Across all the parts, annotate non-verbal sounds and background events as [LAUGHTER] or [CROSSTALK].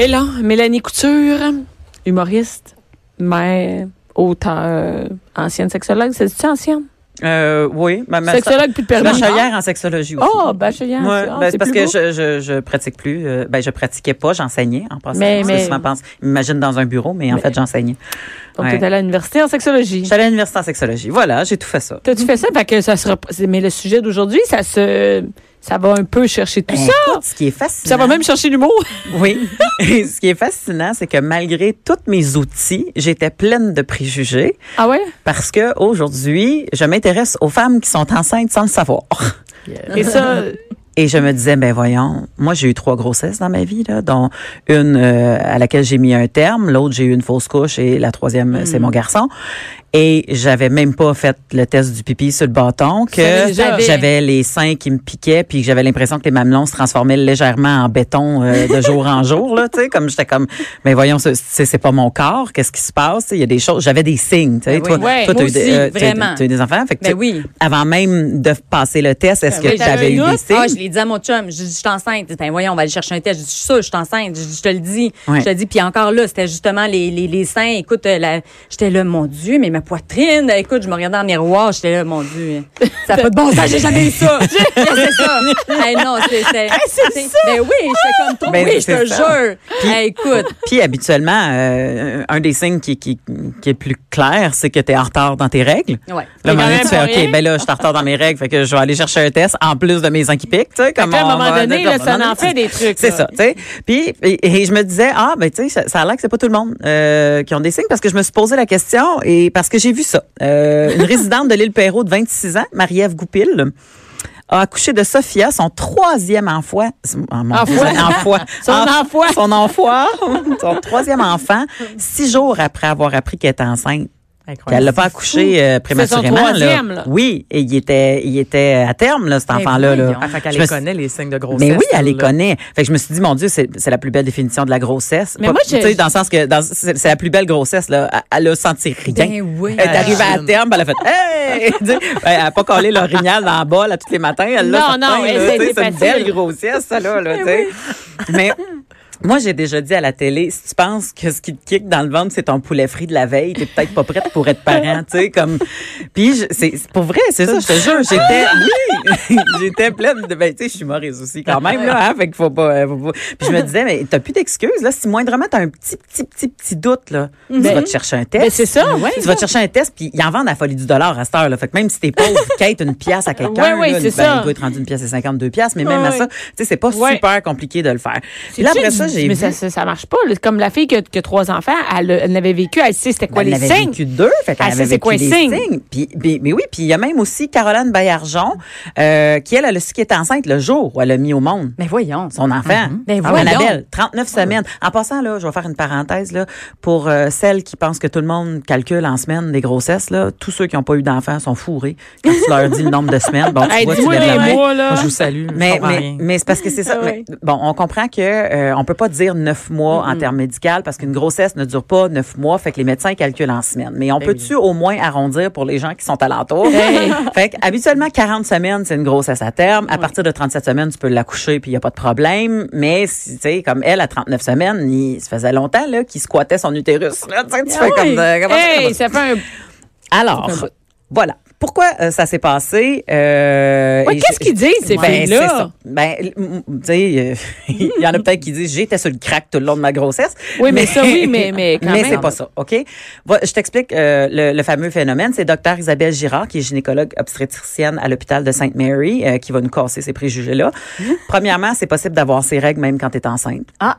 Et là, Mélanie Couture, humoriste, mère, auteur, ancienne sexologue. C'est-tu ancienne? Euh, oui. Ma, ma Sexologue plus de permis. bachelière en sexologie aussi. Oh, bachelière. Ouais, Ah, ben, c'est parce que je, je, je pratique plus. euh, ben, je pratiquais pas, j'enseignais en passant. Mais- mais- souvent, pense, imagine dans un bureau, mais en fait, j'enseignais. Donc, Ouais. t'es allée à l'université en sexologie. J'allais à l'université en sexologie. Voilà, j'ai tout fait ça. T'as-tu fait ça? Fait que ça sera, mais le sujet d'aujourd'hui, ça se, ça va un peu chercher tout Ben, ça. écoute, ce qui est fascinant. Ça va même chercher l'humour. [LAUGHS] Oui. Et ce qui est fascinant, c'est que malgré tous mes outils, j'étais pleine de préjugés Ah ouais? parce que aujourd'hui, je m'intéresse aux femmes qui sont enceintes sans le savoir. Et ça, [LAUGHS] Et je me disais, ben voyons, moi j'ai eu trois grossesses dans ma vie, là, dont une euh, à laquelle j'ai mis un terme, l'autre j'ai eu une fausse couche et la troisième c'est mon garçon. Et j'avais même pas fait le test du pipi sur le bâton, que j'avais les seins qui me piquaient, puis que j'avais l'impression que les mamelons se transformaient légèrement en béton euh, de [LAUGHS] jour en jour, là, tu sais, comme j'étais comme, ben voyons, c'est- pas mon corps, qu'est-ce qui se passe, Tu il y a des choses, j'avais des signes, tu sais, Ben toi, oui. Toi, des- aussi, euh, eu des enfants, fait que Ben tu- oui. avant même de passer le test, est-ce Ben que oui, tu avais eu des signes? Ah, je l'ai dit à mon chum. Je dis, je suis enceinte. Ben voyons, on va aller chercher un test. Je dis, je suis sûre, je suis enceinte. Je, te le dis. Je te le dis. Puis encore là, c'était justement les, les, les seins. Écoute, euh, la- j'étais là, mon Dieu, mais ma poitrine. Écoute, je me regardais dans le miroir. J'étais là, mon Dieu. Ça n'a pas de bon sens. J'ai jamais eu ça. [LAUGHS] c'est ça. Hey, non, c'est, ça. Ben oui, j'étais comme toi. Ben, oui, je te jure. Hey, écoute. Puis habituellement, euh, un des signes qui, qui, qui est plus clair, c'est que tu es en retard dans tes règles. Ouais. Là, à un Mais moment tu fais, OK, ben là, je suis en retard dans mes règles, fait que je vais aller chercher un test en plus de mes ans qui piquent, tu sais, comme à un moment donné, là, ça en fait des trucs. C'est ça, tu sais. Puis, et, et je me disais, ah, ben, tu sais, ça, ça a l'air que c'est pas tout le monde euh, qui ont des signes parce que je me suis posé la question et parce que j'ai vu ça. Euh, une résidente de l'île Perrault de 26 ans, Marie-Ève Goupil, a accouché de Sophia, son troisième enfant. Son Enf- [LAUGHS] enfant. Son enfant. son troisième enfant, six jours après avoir appris qu'elle était enceinte. Qu'elle l'a pas accouché euh, prématurément. troisième, là. Oui, et il était, il était à terme, là, cet Ben enfant-là. Là. Ah, fait qu'elle Je les connaît, les signes de grossesse. Mais oui, elle les elle, là. connaît. Fait que je me suis dit, mon Dieu, c'est c'est la plus belle définition de la grossesse. Mais Pas- moi, tu sais, j'ai- dans le sens que dans- c'est c'est la plus belle grossesse, là. Elle- Elle a senti rien. Ben oui. Elle est arrivée à terme, elle a fait Hey! [LAUGHS] Elle a pas collé l'orignal dans la bol à tous les matins. Elle Non, certain, non, là, elle, été C'est une belle grossesse, ça, là. là. Mais moi, j'ai déjà dit à la télé, si tu penses que ce qui te kick dans le ventre, c'est ton poulet frit de la veille, t'es peut-être pas prête pour être parent, tu sais, comme. [LAUGHS] Puis, c'est pour vrai, c'est ça, je te jure, j'étais, oui, [LAUGHS] j'étais pleine de, ben, tu sais, je suis humoriste aussi quand même, là, hein, fait qu'il faut pas, euh, faut pas- Puis je me disais, mais t'as plus d'excuses, là, si moindrement t'as un petit, petit, petit, petit doute, là, tu vas te chercher un test. Ben, c'est ça, ouais. Tu vas te chercher un test, puis ils en vendent à la folie du dollar à cette heure, là. Fait que même si t'es pauvre, [LAUGHS] quête une pièce à quelqu'un, Ouais, ouais, ben, il doit être rendu une pièce et 52 pièces, mais même Ouais, à ça, tu sais, c'est pas super compliqué de le faire. Puis là, après ça, j'ai Mais vu- ça, ça, ça marche pas. là. Comme la fille qui a, qui a trois enfants, elle, elle n'avait vécu, elle sait c'était quoi Ben, elle les avait signes. vécu deux, fait qu'elle Elle avait sait c'est vécu quoi les des signes. signes. Puis, mais oui, puis il y a même aussi Caroline Bayarjon, euh, qui elle, elle a su qu'elle était enceinte le jour où elle a mis au monde Mais voyons. son enfant. Ben Ah, voyons. Annabelle, 39 semaines. En passant, là, je vais faire une parenthèse, là, pour euh, celles qui pensent que tout le monde calcule en semaine des grossesses, là, tous ceux qui n'ont pas eu d'enfants sont fourrés quand tu leur dis le nombre de semaines. Bon, [LAUGHS] tu Hey, vois, tu dis-moi lèves la les main. mois, là. Moi, je vous salue. Mais, mais, rien. mais c'est parce que c'est ça. [LAUGHS] Ouais. mais bon, on comprend que euh, on peut pas dire neuf mois en termes médical parce qu'une grossesse ne dure pas neuf mois, fait que les médecins calculent en semaines. Mais on Ben peut-tu au moins arrondir pour les gens qui sont alentours? Hey. [LAUGHS] fait que, habituellement, 40 semaines, c'est une grossesse à terme. À partir de 37 semaines, tu peux l'accoucher puis il y a pas de problème. Mais, si, tu sais, comme elle, à 39 semaines, il, ça faisait longtemps, là, qu'il squattait son utérus. Là, tu fais comme de- Hey, ça fait un. alors, voilà. Pourquoi euh, ça s'est passé? Euh, Ouais, qu'est-ce qu'ils disent, ces Ben, ça. Ben, tu sais, euh, [LAUGHS] il y en a peut-être qui disent j'étais sur le crack tout le long de ma grossesse. Oui, mais ça, oui, mais- [LAUGHS] mais quand mais c'est pas ça, ok? Va- Je t'explique euh, le, le fameux phénomène. C'est docteur Isabelle Girard, qui est gynécologue obstétricienne à l'hôpital de Sainte Mary, qui va nous casser ces préjugés-là. Mmh. Premièrement, c'est possible d'avoir ses règles même quand tu es enceinte. Ah.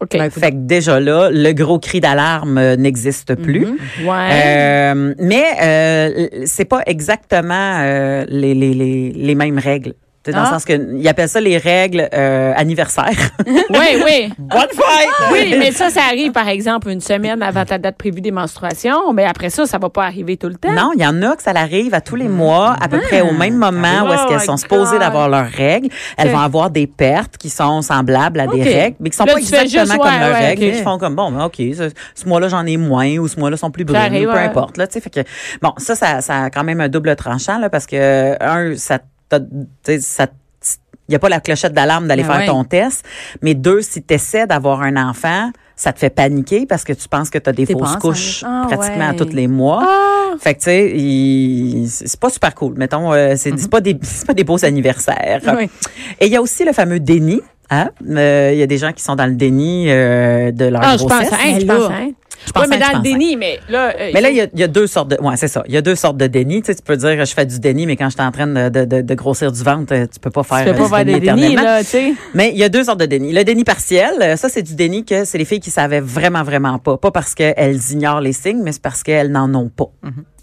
OK. Fait que déjà là, le gros cri d'alarme euh, n'existe plus. ouais. Euh, mais euh, c'est pas exactement euh, les, les, les, les mêmes règles. Dans Ah. le sens que ils appellent ça les règles euh, anniversaires. [LAUGHS] oui, oui. Bonne fête! Oui, mais ça, ça arrive, par exemple, une semaine avant ta date prévue des menstruations. Mais après ça, ça va pas arriver tout le temps. Non, il y en a que ça l'arrive à tous les mois, à peu près au même moment où est-ce Oh qu'elles my sont supposées d'avoir leurs règles. Elles vont avoir des pertes qui sont semblables à des règles, mais qui sont Là, pas exactement juste, comme ouais, leurs ouais, règles. ok. Ils font comme, bon, ben, OK, ce, ce mois-là, j'en ai moins ou ce mois-là sont plus brunes, arrive, peu ouais. importe. Là, tu sais, fait que, bon, ça, ça, ça a quand même un double tranchant, là, parce que, un, ça, ça il y a pas la clochette d'alarme d'aller Ben faire ouais. ton test. Mais deux, si tu essaies d'avoir un enfant, ça te fait paniquer parce que tu penses que tu as des fausses couches. Ah, pratiquement à tous les mois. Ah! Fait que tu sais, il- c'est pas super cool. Mettons, euh, c'est c'est pas des [LAUGHS] c'est pas des beaux anniversaires. Oui. Et il y a aussi le fameux déni. Hein? Euh, Il y a des gens qui sont dans le déni euh, de leur Ah, je grossesse. pense, hein, je pense, hein. Ouais, mais dans le déni, mais là. euh, Mais là, il y a, il y a deux sortes de. Ouais, c'est ça. Il y a deux sortes de déni. Tu sais, tu peux dire, je fais du déni, mais quand je suis en train de, de, de, de grossir du ventre, euh, tu peux pas faire. tu peux euh, pas faire du des déni dénis, là, tu sais. Mais il y a deux sortes de déni. Le déni partiel, euh, ça, c'est du déni que c'est les filles qui savaient vraiment, vraiment pas. Pas parce qu'elles ignorent les signes, mais c'est parce qu'elles n'en ont pas.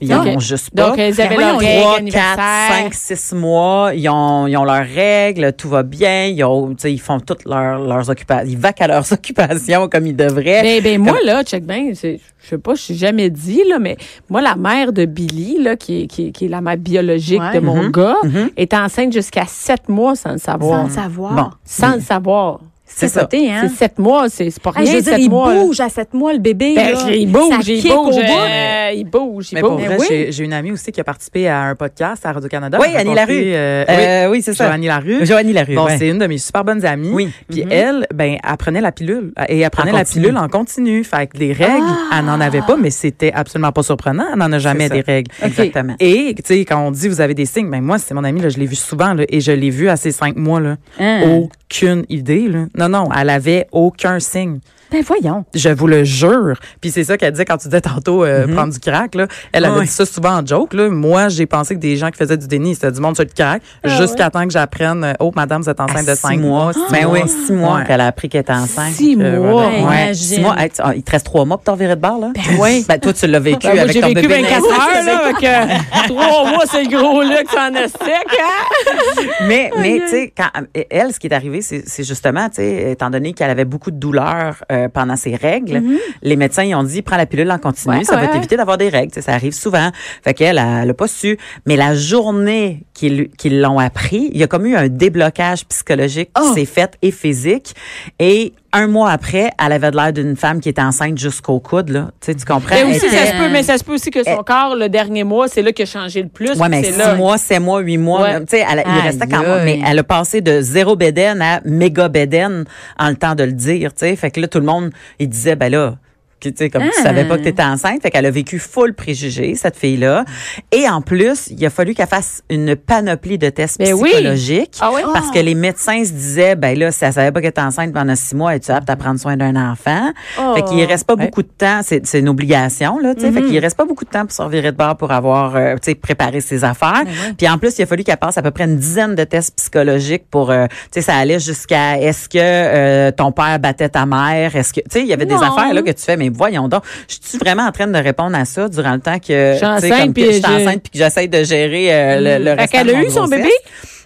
Ils en Ok. ont juste pas. Donc, elles avaient voyons, leur les règle Trois, quatre, anniversaire. cinq, six mois, ils ont, ils ont leurs règles, tout va bien, ils, ont, tu sais, ils font toutes leurs, leurs occupations, ils vaquent à leurs [LAUGHS] occupations comme ils devraient. Ben, ben moi, là, check bien, c'est- je sais pas, je suis jamais dit, là, mais moi, la mère de Billy, là, qui est, qui est, qui est la mère biologique Ouais. de mon Mhm. gars, Mhm. est enceinte jusqu'à sept mois sans le Sans savoir. le savoir. Bon. Sans le savoir. C'est ça. Hein? C'est sept mois, c'est pas Hey, rien, je veux dire, sept il mois. là. bouge à 7 mois, le bébé. Ben, là. il Ça bouge, il bouge, euh, il bouge, il Mais pour bouge. vrai, oui. j'ai une amie aussi qui a participé à un podcast à Radio-Canada. Oui, Annie Larue. euh, Euh, oui, c'est ça. Joanie Larue. Joanie Larue. Bon, ouais. c'est une de mes super bonnes amies. Oui. Puis elle, ben, elle prenait la pilule. Et elle prenait En la pilule en continu. Fait que les règles, elle n'en avait pas, mais c'était absolument pas surprenant. Elle n'en a jamais des règles. Exactement. Et, tu sais, quand on dit vous avez des signes, ben, moi, c'est mon amie, là, je l'ai vu souvent, là, et je l'ai vu à ces cinq mois, là. Hein? Aucune idée, là. Non, non, elle avait aucun signe. Ben, voyons. Je vous le jure. Puis c'est ça qu'elle disait quand tu disais tantôt euh, prendre du crack. Là. Elle avait dit ça souvent en joke. Là. Moi, j'ai pensé que des gens qui faisaient du déni, c'était du monde sur le crack. jusqu'à temps que j'apprenne, euh, oh, madame, vous êtes enceinte À de six cinq mois. six Ben mois. oui, six mois Ouais. qu'elle a appris qu'elle était enceinte. Six Euh, mois. voilà. Ben, Ouais, six mois. Hey, tu- ah, il te reste trois mois pour t'en virer de bord, là? Ben oui. Ben, toi, tu l'as vécu Ben, moi, avec j'ai ton vécu bébé 24 naissant. heures, [LAUGHS] là, avec euh, trois mois, c'est le gros luxe en sec, hein? [LAUGHS] Mais, mais tu sais, quand elle, ce qui est arrivé, c'est c'est justement, tu sais, étant donné qu'elle avait beaucoup de douleurs euh, pendant ses règles, les médecins ils ont dit prends la pilule en continu, Ouais, ça va t'éviter d'avoir des règles. Ça arrive souvent. Fait qu'elle, elle a pas su. Mais la journée qu'ils l'ont appris, il y a comme eu un déblocage psychologique qui Oh! s'est fait et physique. Et un mois après, elle avait l'air d'une femme qui était enceinte jusqu'au coude, là. Tu sais, tu comprends? Mais aussi, était- ça se peut, mais ça se peut aussi que son corps, le dernier mois, c'est là qu'il a changé le plus. Ouais, mais six là. mois, sept mois, huit mois. Ouais. Tu sais, elle il restait quand même, mais elle a passé de zéro bédaine à méga bédaine en le temps de le dire, tu sais. Fait que là, tout le monde, il disait, ben là, tu sais, comme tu Ah. savais pas que t'étais enceinte. Fait qu'elle a vécu full préjugés, cette fille-là. Et en plus, il a fallu qu'elle fasse une panoplie de tests Ben oui. psychologiques. Ah oui? Parce que les médecins se disaient, ben là, si elle savait pas qu'elle était enceinte pendant six mois, es-tu apte à prendre soin d'un enfant? Oh. Fait qu'il reste pas Ouais. beaucoup de temps. C'est, c'est une obligation, là, tu sais. Fait Mm-hmm. qu'il reste pas beaucoup de temps pour se revirer de bord pour avoir, euh, tu sais, préparé ses affaires. Ben Puis en plus, il a fallu qu'elle passe à peu près une dizaine de tests psychologiques pour, euh, tu sais, ça allait jusqu'à est-ce que euh, ton père battait ta mère? Est-ce que, tu sais, il y avait des affaires, là, que tu fais, mais voyons donc, je suis vraiment en train de répondre à ça durant le temps que, Je suis enceinte, puis Mm. que j'essaie de gérer euh, le, le restant qu'elle de a eu son bébé?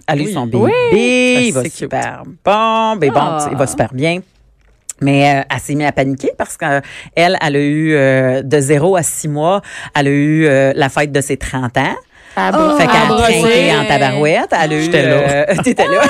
Elle a eu son bébé. Oui. Il va Ah, cute. super bon. Ben bon, Ah. il va super bien. Mais euh, elle s'est mise à paniquer parce qu'elle, elle a eu euh, de 0 à 6 mois, elle a eu euh, la fête de ses 30 ans. À Oh, Fait qu'elle a trinqué en tabarouette. Elle a eu, J'étais là. euh, [LAUGHS] T'étais là.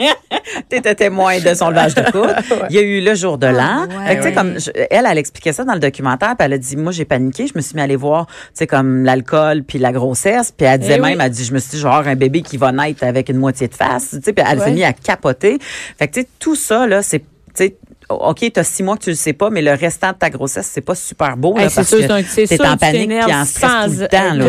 [LAUGHS] T'étais témoin de son levage de coude. [LAUGHS] Il y a eu le jour de l'an. ouais, Fait que, tu sais, ouais. comme, je- elle, elle expliquait ça dans le documentaire, puis elle a dit, moi, j'ai paniqué, je me suis mis à aller voir, tu sais, comme l'alcool puis la grossesse, puis elle disait Eh même, oui. elle dit, je me suis dit, genre, un bébé qui va naître avec une moitié de face, tu sais, puis elle s'est Ouais. mise à capoter. Fait que, tu sais, tout ça, là, c'est, tu sais, OK, t'as six mois que tu le sais pas, mais le restant de ta grossesse, c'est pas super beau, là, Hey, c'est parce sûr, que sûr en que tu panique puis en stress tout le temps, là,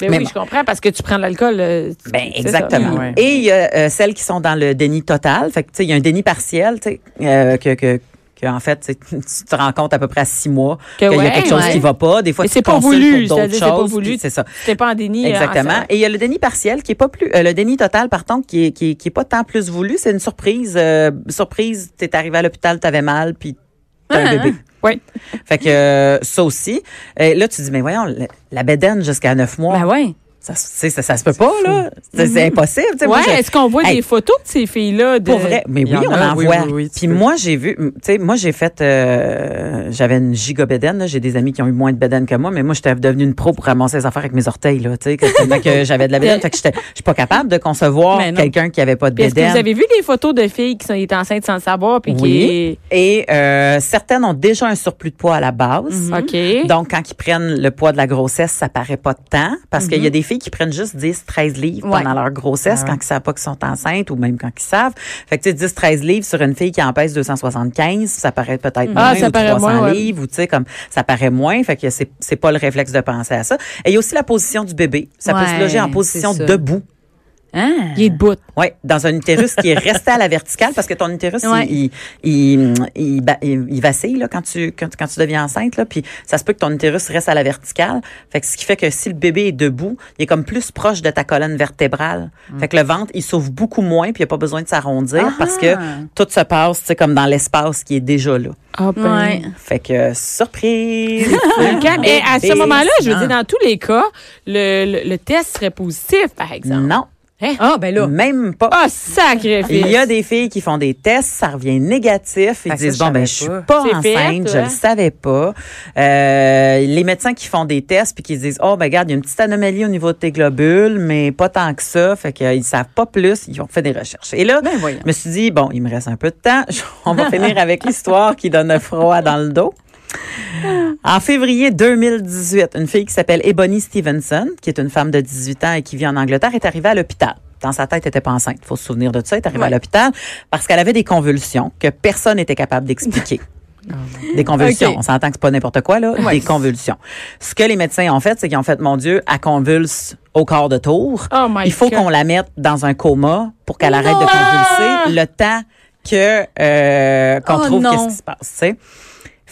Ben Mais oui, bon. je comprends, parce que tu prends de l'alcool. euh, Ben, c'est ça. exactement. Et il y a euh, celles qui sont dans le déni total. Fait que, tu sais, il y a un déni partiel, tu sais, euh, que, que, que, en fait, tu sais, [LAUGHS] tu te rends compte à peu près à six mois Que qu'il y a quelque chose ouais. qui va pas. Des fois, Mais tu c'est pas voulu, pour d'autres c'est-à-dire, c'est pas choses. voulu. C'est ça. T'es pas en déni. euh, Exactement. en- Et il y a le déni partiel qui est pas plus, euh, le déni total, par contre, qui est, qui est, qui est pas tant plus voulu. C'est une surprise. Euh, surprise, t'es arrivé à l'hôpital, t'avais mal, puis t'as un Ah. bébé. Oui. Fait que euh, ça aussi. Et là, tu dis, mais voyons, la, bédaine jusqu'à neuf mois, Ben ouais. Ça, ça, ça se peut pas, là. C'est impossible. tu sais. Moi, Ouais, je- est-ce qu'on voit Hey, des photos de ces filles-là? De... pour vrai, mais oui, en on en oui, voit. oui, oui, tu Puis moi, j'ai vu, tu sais, moi, j'ai fait, euh, j'avais une gigabédaine. J'ai des amis qui ont eu moins de bédaine que moi, mais moi, j'étais devenue une pro pour ramasser les affaires avec mes orteils, là, tu sais, que, j'avais de la bédaine. fait que j'étais, je suis pas capable de concevoir quelqu'un qui avait pas de Puis est-ce que bédaine. vous avez vu des photos de filles qui sont étaient enceintes sans le savoir? Puis Oui. Et, euh, certaines ont déjà un surplus de poids à la base. qui. OK. Donc, quand ils prennent le poids de la grossesse, ça paraît pas de temps parce qu'il y a des filles qui prennent juste 10, 13 livres Ouais. pendant leur grossesse Ah ouais. quand ils savent pas qu'ils sont enceintes ou même quand ils savent. Fait que, tu sais, 10, 13 livres sur une fille qui en pèse 275, ça paraît peut-être Ah, moins ça ou paraît 300 moins, ouais. livres ou, tu sais, comme, ça paraît moins. Fait que c'est, c'est pas le réflexe de penser à ça. Et il y a aussi la position du bébé. Ça peut se loger en position debout. Hein? Il est debout. Oui, dans un utérus qui est resté à la verticale parce que ton utérus Ouais. il, il, il, il, vacille là, quand tu quand, quand tu deviens enceinte là, puis ça se peut que ton utérus reste à la verticale. Fait que ce qui fait que si le bébé est debout, il est comme plus proche de ta colonne vertébrale. Fait que le ventre, il s'ouvre beaucoup moins puis il n'y a pas besoin de s'arrondir Ah. parce que tout se passe, tu sais comme dans l'espace qui est déjà là. Ah, ben. Ouais. Fait que surprise. [LAUGHS] Et à ce moment-là, je veux dire, dans tous les cas, le, le, le test serait positif, par exemple. non, Ah, ben là. même pas. Ah, sacrifice. Il y a des filles qui font des tests, ça revient négatif. Ils ça, disent bon ben je suis pas. C'est fait, enceinte, je toi. le savais pas. Euh, les médecins qui font des tests puis qui disent oh ben regarde il y a une petite anomalie au niveau de tes globules, mais pas tant que ça, fait qu'ils savent pas plus. Ils ont fait des recherches. Et là, Ben je me suis dit bon il me reste un peu de temps, [LAUGHS] on va finir avec l'histoire qui donne froid dans le dos. En février 2018, une fille qui s'appelle Ebony Stevenson, qui est une femme de 18 ans et qui vit en Angleterre, est arrivée à l'hôpital. Dans sa tête, elle était pas enceinte. Faut se souvenir de ça. Elle est arrivée à l'hôpital parce qu'elle avait des convulsions que personne n'était capable d'expliquer. [LAUGHS] Des convulsions. Ok. On s'entend que c'est pas n'importe quoi, là. Des convulsions. Ce que les médecins ont fait, c'est qu'ils ont fait, mon Dieu, elle convulse au quart de tour. Oh my Il faut qu'on la mette dans un coma pour qu'elle arrête de convulser le temps que euh, qu'on Oh trouve qu'est-ce qui se passe. tu sais.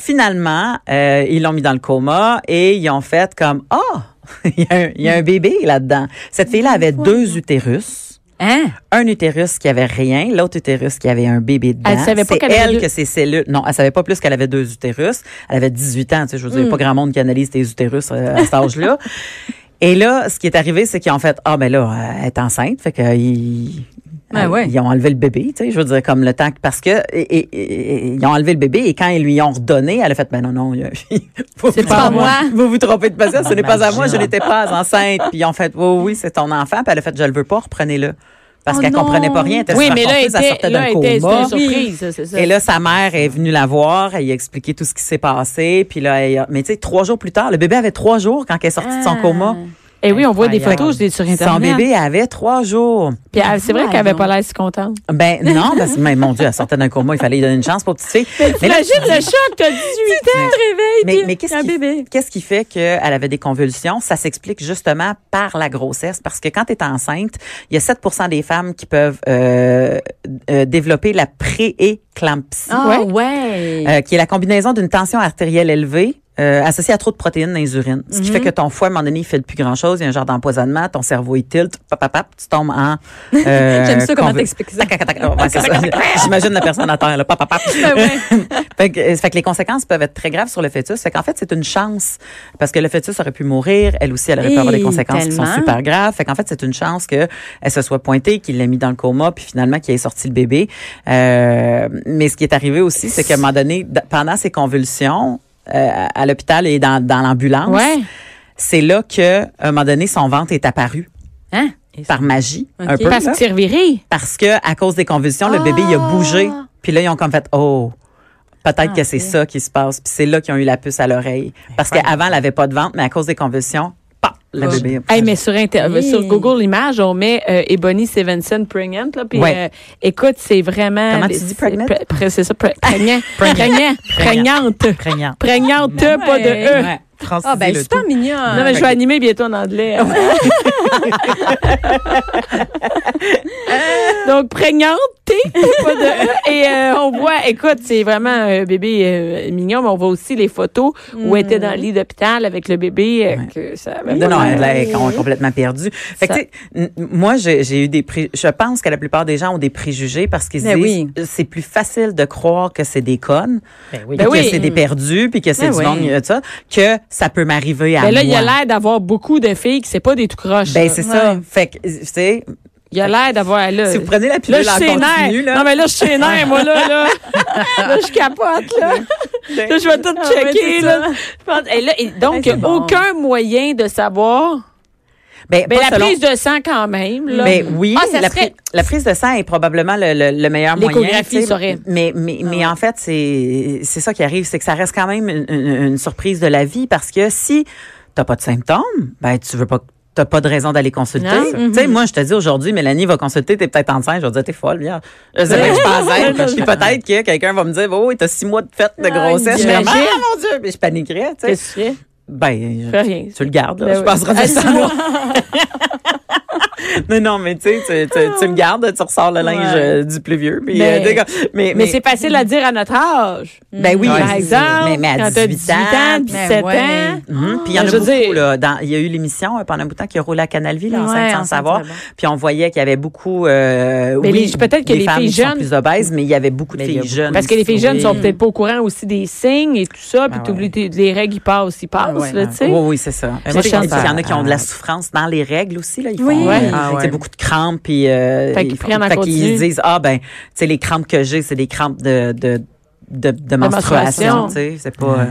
Finalement, euh, ils l'ont mis dans le coma et ils ont fait comme ah, [LAUGHS] il y, a un- il y a un bébé là-dedans. Cette fille-là avait deux utérus. Hein? Un utérus qui avait rien, l'autre utérus qui avait un bébé dedans. Elle savait pas qu'elle avait elle deux- que ses cellules. Non, elle savait pas plus qu'elle avait deux utérus. Elle avait 18 ans, tu sais, je veux dire, il y a pas Hmm. grand monde qui analyse tes utérus euh, à cet âge-là. [LAUGHS] Et là, ce qui est arrivé, c'est qu'ils ont fait ah ben là, elle est enceinte, fait qu'ils Ben euh, ouais. ils ont enlevé le bébé, tu sais, je veux dire comme le temps que- parce que et, et- et- ils ont enlevé le bébé et quand ils lui ont redonné, elle a fait ben non non, il y a- [LAUGHS] vous- C'est vous- pas moi. Vous vous trompez de patient, ce n'est pas à moi, je n'étais pas enceinte. Puis ils ont fait oui oui, c'est ton enfant, puis elle a fait je le veux pas, reprenez-le. Parce Oh qu'elle non. comprenait pas rien, elle était Oui, mais là, elle sortait là, d'un coma. une surprise, ça, c'est ça. Et là, sa mère est venue la voir, elle lui a expliqué tout ce qui s'est passé. Puis là, elle a- mais tu sais, trois jours plus tard, le bébé avait trois jours quand elle est sortie de son Ah. coma. Et oui, on voit des photos, je sur Internet. Son bébé avait trois jours. Puis elle- c'est vrai qu'elle avait pas l'air si contente. Ben non, parce que [LAUGHS] mais mon Dieu, elle sortait d'un coma, il fallait lui donner une chance pour petite fille. Mais là, Imagine le [LAUGHS] choc, t'as 18 ans, te réveilles, Mais, mais qu'est-ce un qui, bébé. qu'est-ce qui fait qu'elle avait des convulsions? Ça s'explique justement par la grossesse. Parce que quand tu es enceinte, il y a 7% des femmes qui peuvent euh, euh, développer la pré-éclampsie, Ah, Ouais. ouais. euh, qui est la combinaison d'une tension artérielle élevée euh, associée à trop de protéines dans les urines. Ce qui fait que ton foie, à un moment donné, il fait plus grand-chose. Il y a un genre d'empoisonnement. Ton cerveau, il tilt. Pap, pap, pap, tu tombes en... [LAUGHS] euh, J'aime ça, comment t'expliques ça. C'est. J'imagine la personne à terre, là. Pap, pap, pap. Ouais. [LAUGHS] Fait que, euh, fait que les conséquences peuvent être très graves sur le fœtus. Fait qu'en fait, c'est une chance parce que le fœtus aurait pu mourir. Elle aussi, elle aurait pu avoir des conséquences qui sont tellement. super graves. Fait qu'en fait, c'est une chance que elle se soit pointée, qu'il l'ait mis dans le coma, puis finalement qu'il ait sorti le bébé. Euh, mais ce qui est arrivé aussi, c'est qu'à un moment donné, pendant ses convulsions, euh, à l'hôpital et dans, dans l'ambulance, Ouais. c'est là que, à un moment donné, son ventre est apparu Hein? par magie, un peu. Parce que reviré. Parce que à cause des convulsions, le bébé il a bougé. Puis là ils ont comme fait oh peut-être que c'est ça qui se passe. Puis c'est là qu'ils ont eu la puce à l'oreille. Parce qu'avant elle avait pas de ventre, mais à cause des convulsions, paf, le Oh. bébé. a Hey, mais sur, Inter- euh, Hey. sur Google Images, on met euh, Ebony Stevenson pregnant. Là, puis, Ouais. euh, écoute, c'est vraiment. Comment tu dis pregnant? pre- pre- C'est ça, pre- [LAUGHS] prégnant. Prégnante. Prégnant. Prégnante, pas de E. Ouais. Ah, ben, le super tout. mignon. Non, mais je vais animer bientôt en anglais. [LAUGHS] Donc, prégnante, T, pas de E. Et euh, on voit, écoute, c'est vraiment un bébé euh, mignon, mais on voit aussi les photos où elle était dans le lit d'hôpital avec le bébé. euh, que ça avait Non, non, elle est com- complètement perdue. Fait que, Ça- tu sais, n- moi, j'ai eu des pré- je pense que la plupart des gens ont des préjugés parce qu'ils Ben disent oui. c'est plus facile de croire que c'est des connes, Ben oui. Ben que oui. c'est des perdus, puis que c'est Ben du oui. monde, euh, ça, que ça peut m'arriver à Mais là, il a l'air d'avoir beaucoup de filles qui c'est pas des tout croches. Ben là. c'est ça. Ouais. Fait que, tu sais, Il a l'air d'avoir là. si vous prenez la Là, pilule je en suis continu, là. Non, mais là, je suis sénère, moi, là, là. Là, je capote, là. Là, je vais tout Ah checker, c'est là. et là, et donc, bon. aucun moyen de savoir. Ben, Ben, la selon- prise de sang, quand même, là. Mais oui, Ah, ça la, serait- pri- la prise de sang est probablement le, le- le meilleur moyen. Saurait. Mais, mais, mais en fait, c'est c'est ça qui arrive, c'est que ça reste quand même une, une- une surprise de la vie parce que si t'as pas de symptômes, ben tu veux pas t'as pas de raison d'aller consulter. Sais, moi, je te dis aujourd'hui, Mélanie va consulter, t'es peut-être enceinte. Je vais te dire, t'es folle, bien. Je sais pas que je. Puis peut-être que quelqu'un va me dire, oh, t'as six mois de fête de grossesse. Je j'imagine. ah, mon Dieu, mais je paniquerais, tu sais. Ben, Je rien. tu le gardes, là. Ben je oui. passerai. [LAUGHS] [LAUGHS] Non, non, mais tu sais, tu, tu, tu le gardes, tu ressors le linge Ouais. euh, du plus vieux. Puis, Mais- euh, tu mais, Mais c'est facile à dire à notre âge. ben oui, Par exemple, mais, à quand t'as 18 18 ans, ans, 17 ouais. ans. Mhm. Puis il y en a Je veux beaucoup, là. Dans, il y a eu l'émission euh, pendant un bout de temps qui a roulé à Canal Vie, là, Ouais, sans savoir. Puis on voyait qu'il y avait beaucoup, euh, oui, peut-être que les femmes filles qui sont jeunes- plus obèses, mais il y avait beaucoup de a filles jeunes. Parce que les filles jeunes sont peut-être pas au courant aussi des signes et tout ça, puis Ah t'oublies tes- les règles, ils passent, ils passent, tu sais. Oui, oui, c'est ça. Moi, je pense y en a qui ont de la souffrance dans les règles aussi, là. Ils Oui. font, Ouais. Ah ouais. beaucoup de crampes, puis, euh, Fait qu'ils ils prennent en fait qu'ils disent, ah, ben, tu sais, les crampes que j'ai, c'est des crampes de, de, de, de menstruation. menstruation, tu sais. C'est pas, Ouais.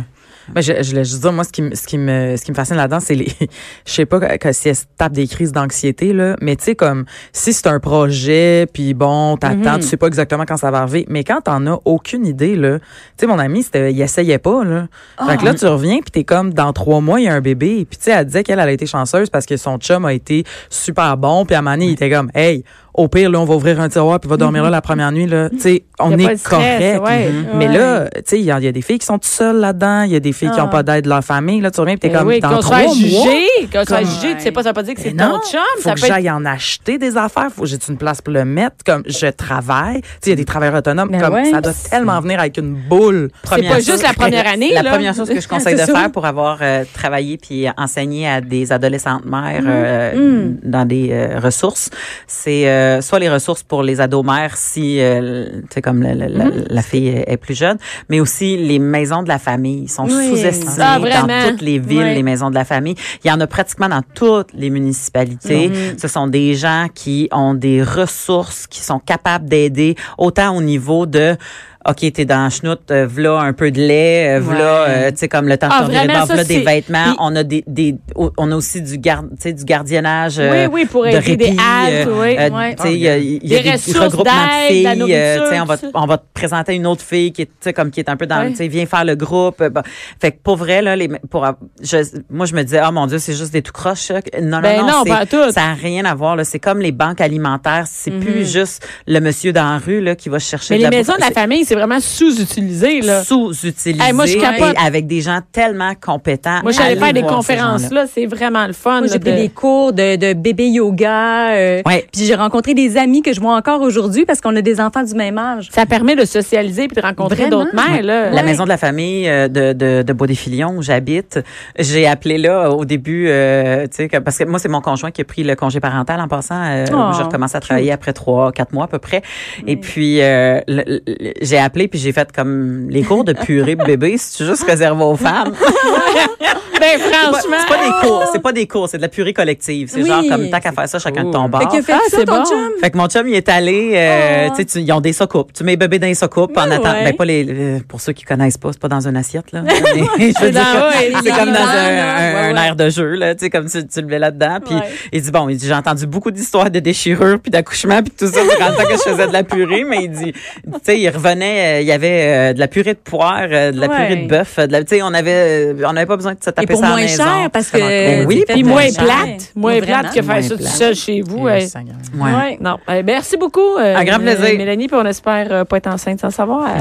Ben, je, je voulais juste dire, moi, ce qui, me- ce qui me, ce qui me fascine là-dedans, c'est les, [LAUGHS] je sais pas que, que si elles se tapent des crises d'anxiété, là, mais tu sais, comme, si c'est un projet, puis bon, t'attends, Mhm. tu sais pas exactement quand ça va arriver, mais quand t'en as aucune idée, là, tu sais, mon ami, c'était, il essayait pas, là. Fait que là, tu reviens, puis t'es comme, dans trois mois, il y a un bébé, puis tu sais, elle disait qu'elle, elle a été chanceuse parce que son chum a été super bon, puis à un moment donné, il était comme, hey, au pire, là, on va ouvrir un tiroir, puis va dormir là la première nuit, là. Tu sais, on est correct. ouais. Mais là, tu sais, il y, a il y a des filles qui sont toutes seules là-dedans, il y a des filles qui Ah. n'ont pas d'aide de leur famille, là, tu reviens, puis t'es Eh comme, oui, dans trois mois, fasse Comme- tu sais pas, ça veut pas dire que c'est ton chum, faut ça que peut j'aille en acheter des affaires, faut que j'ai une place pour le mettre, comme je travaille, tu sais, il y a des travailleurs autonomes, Ben comme ouais. ça doit tellement venir avec une boule. C'est pas juste la première [LAUGHS] année, La première chose que je conseille [LAUGHS] de faire pour avoir euh, travaillé puis enseigné à des adolescentes mères Mm. euh, dans des euh, ressources, c'est euh, soit les ressources pour les ados mères si euh, tu sais comme la, la- la- la fille est, plus jeune, mais aussi les maisons de la famille Ils sont Oui. sous-estimées Ah, dans toutes les villes les maisons de la famille. Il y en a pratiquement dans toutes les municipalités. Mm-hmm. Ce sont des gens qui ont des ressources qui sont capables d'aider autant au niveau de OK, t'es dans la chenoute, euh, v'là un peu de lait, euh, v'là, euh, tu sais, comme le temps Ah, de tourner le vraiment, bord, ça, v'là des vêtements. Puis- on a des, des, on a aussi du garde, tu sais, du gardiennage. Oui, euh, oui, pour de aider des répit, haltes, euh, oui. euh, Ouais. tu sais, il y a, y a Des des, ressources regroupements de filles. nourriture, euh, tu sais, on va, on va te présenter une autre fille qui est, tu sais, comme qui est un peu dans, Ouais. tu sais, viens faire le groupe. Fait que pour vrai, là, les, pour, je, moi, je me disais, oh mon Dieu, c'est juste des tout croches. ça. Non, Ben non, non, pas tout. ça n'a rien à voir. Là. C'est comme les banques alimentaires. C'est plus juste le monsieur dans la rue là, qui va chercher Mais de les maisons de la famille, c'est vraiment sous-utilisé, sous-utilisé Hey, moi, je capote. et avec des gens tellement compétents. Moi, j'allais faire des conférences là, c'est vraiment le fun. Moi, j'ai pris de- des cours de, de bébé yoga. euh, Ouais. Puis j'ai rencontré des amis que je vois encore aujourd'hui parce qu'on a des enfants du même âge. Ça permet de socialiser puis de rencontrer d'autres mères, là. La maison de la famille euh, de, de, de Bois-des-Filions où j'habite, j'ai appelé là au début, euh, tu sais, que- parce que moi, c'est mon conjoint qui a pris le congé parental en passant. Euh, Oh, j'ai recommencé à travailler après trois, quatre mois à peu près. Et puis, euh, j'ai appelé puis j'ai fait comme les cours de purée bébé, c'est juste réservé aux femmes. [LAUGHS] Ben, franchement. C'est pas des cours, c'est pas des cours, c'est de la purée collective. C'est Oui. genre comme tant qu'à faire ça chacun de ton bord. Fait que fait Ah, ça, c'est ton bon. chum. Fait que mon chum, il est allé, euh, Oh. tu sais, ils ont des socoupes. Tu mets le bébé dans les socoupes en Ouais, attendant. ouais. Ben, pas les, euh, pour ceux qui connaissent pas, c'est pas dans une assiette, là. [LAUGHS] Ouais, c'est comme dans un, air de jeu, là, tu sais, comme tu, tu le mets là-dedans. Puis Ouais. il dit, bon, il dit, j'ai entendu beaucoup d'histoires de déchirures puis d'accouchements puis tout ça durant le temps que je faisais de la purée, mais il dit, tu sais, il revenait, euh, il y avait euh, de la purée de poire, euh, de la Ouais. purée de bœuf, de la- tu sais, on avait, on n'avait pas besoin de se taper Et pour ça à la moins maison. cher parce que. Ben oui, puis moins cher. plate. Moins Vraiment. plate que faire ça tout seul chez vous. Ouais. Non. Eh, merci beaucoup. euh, Un grand plaisir. Mélanie, puis on espère euh, pas être enceinte sans savoir. [LAUGHS]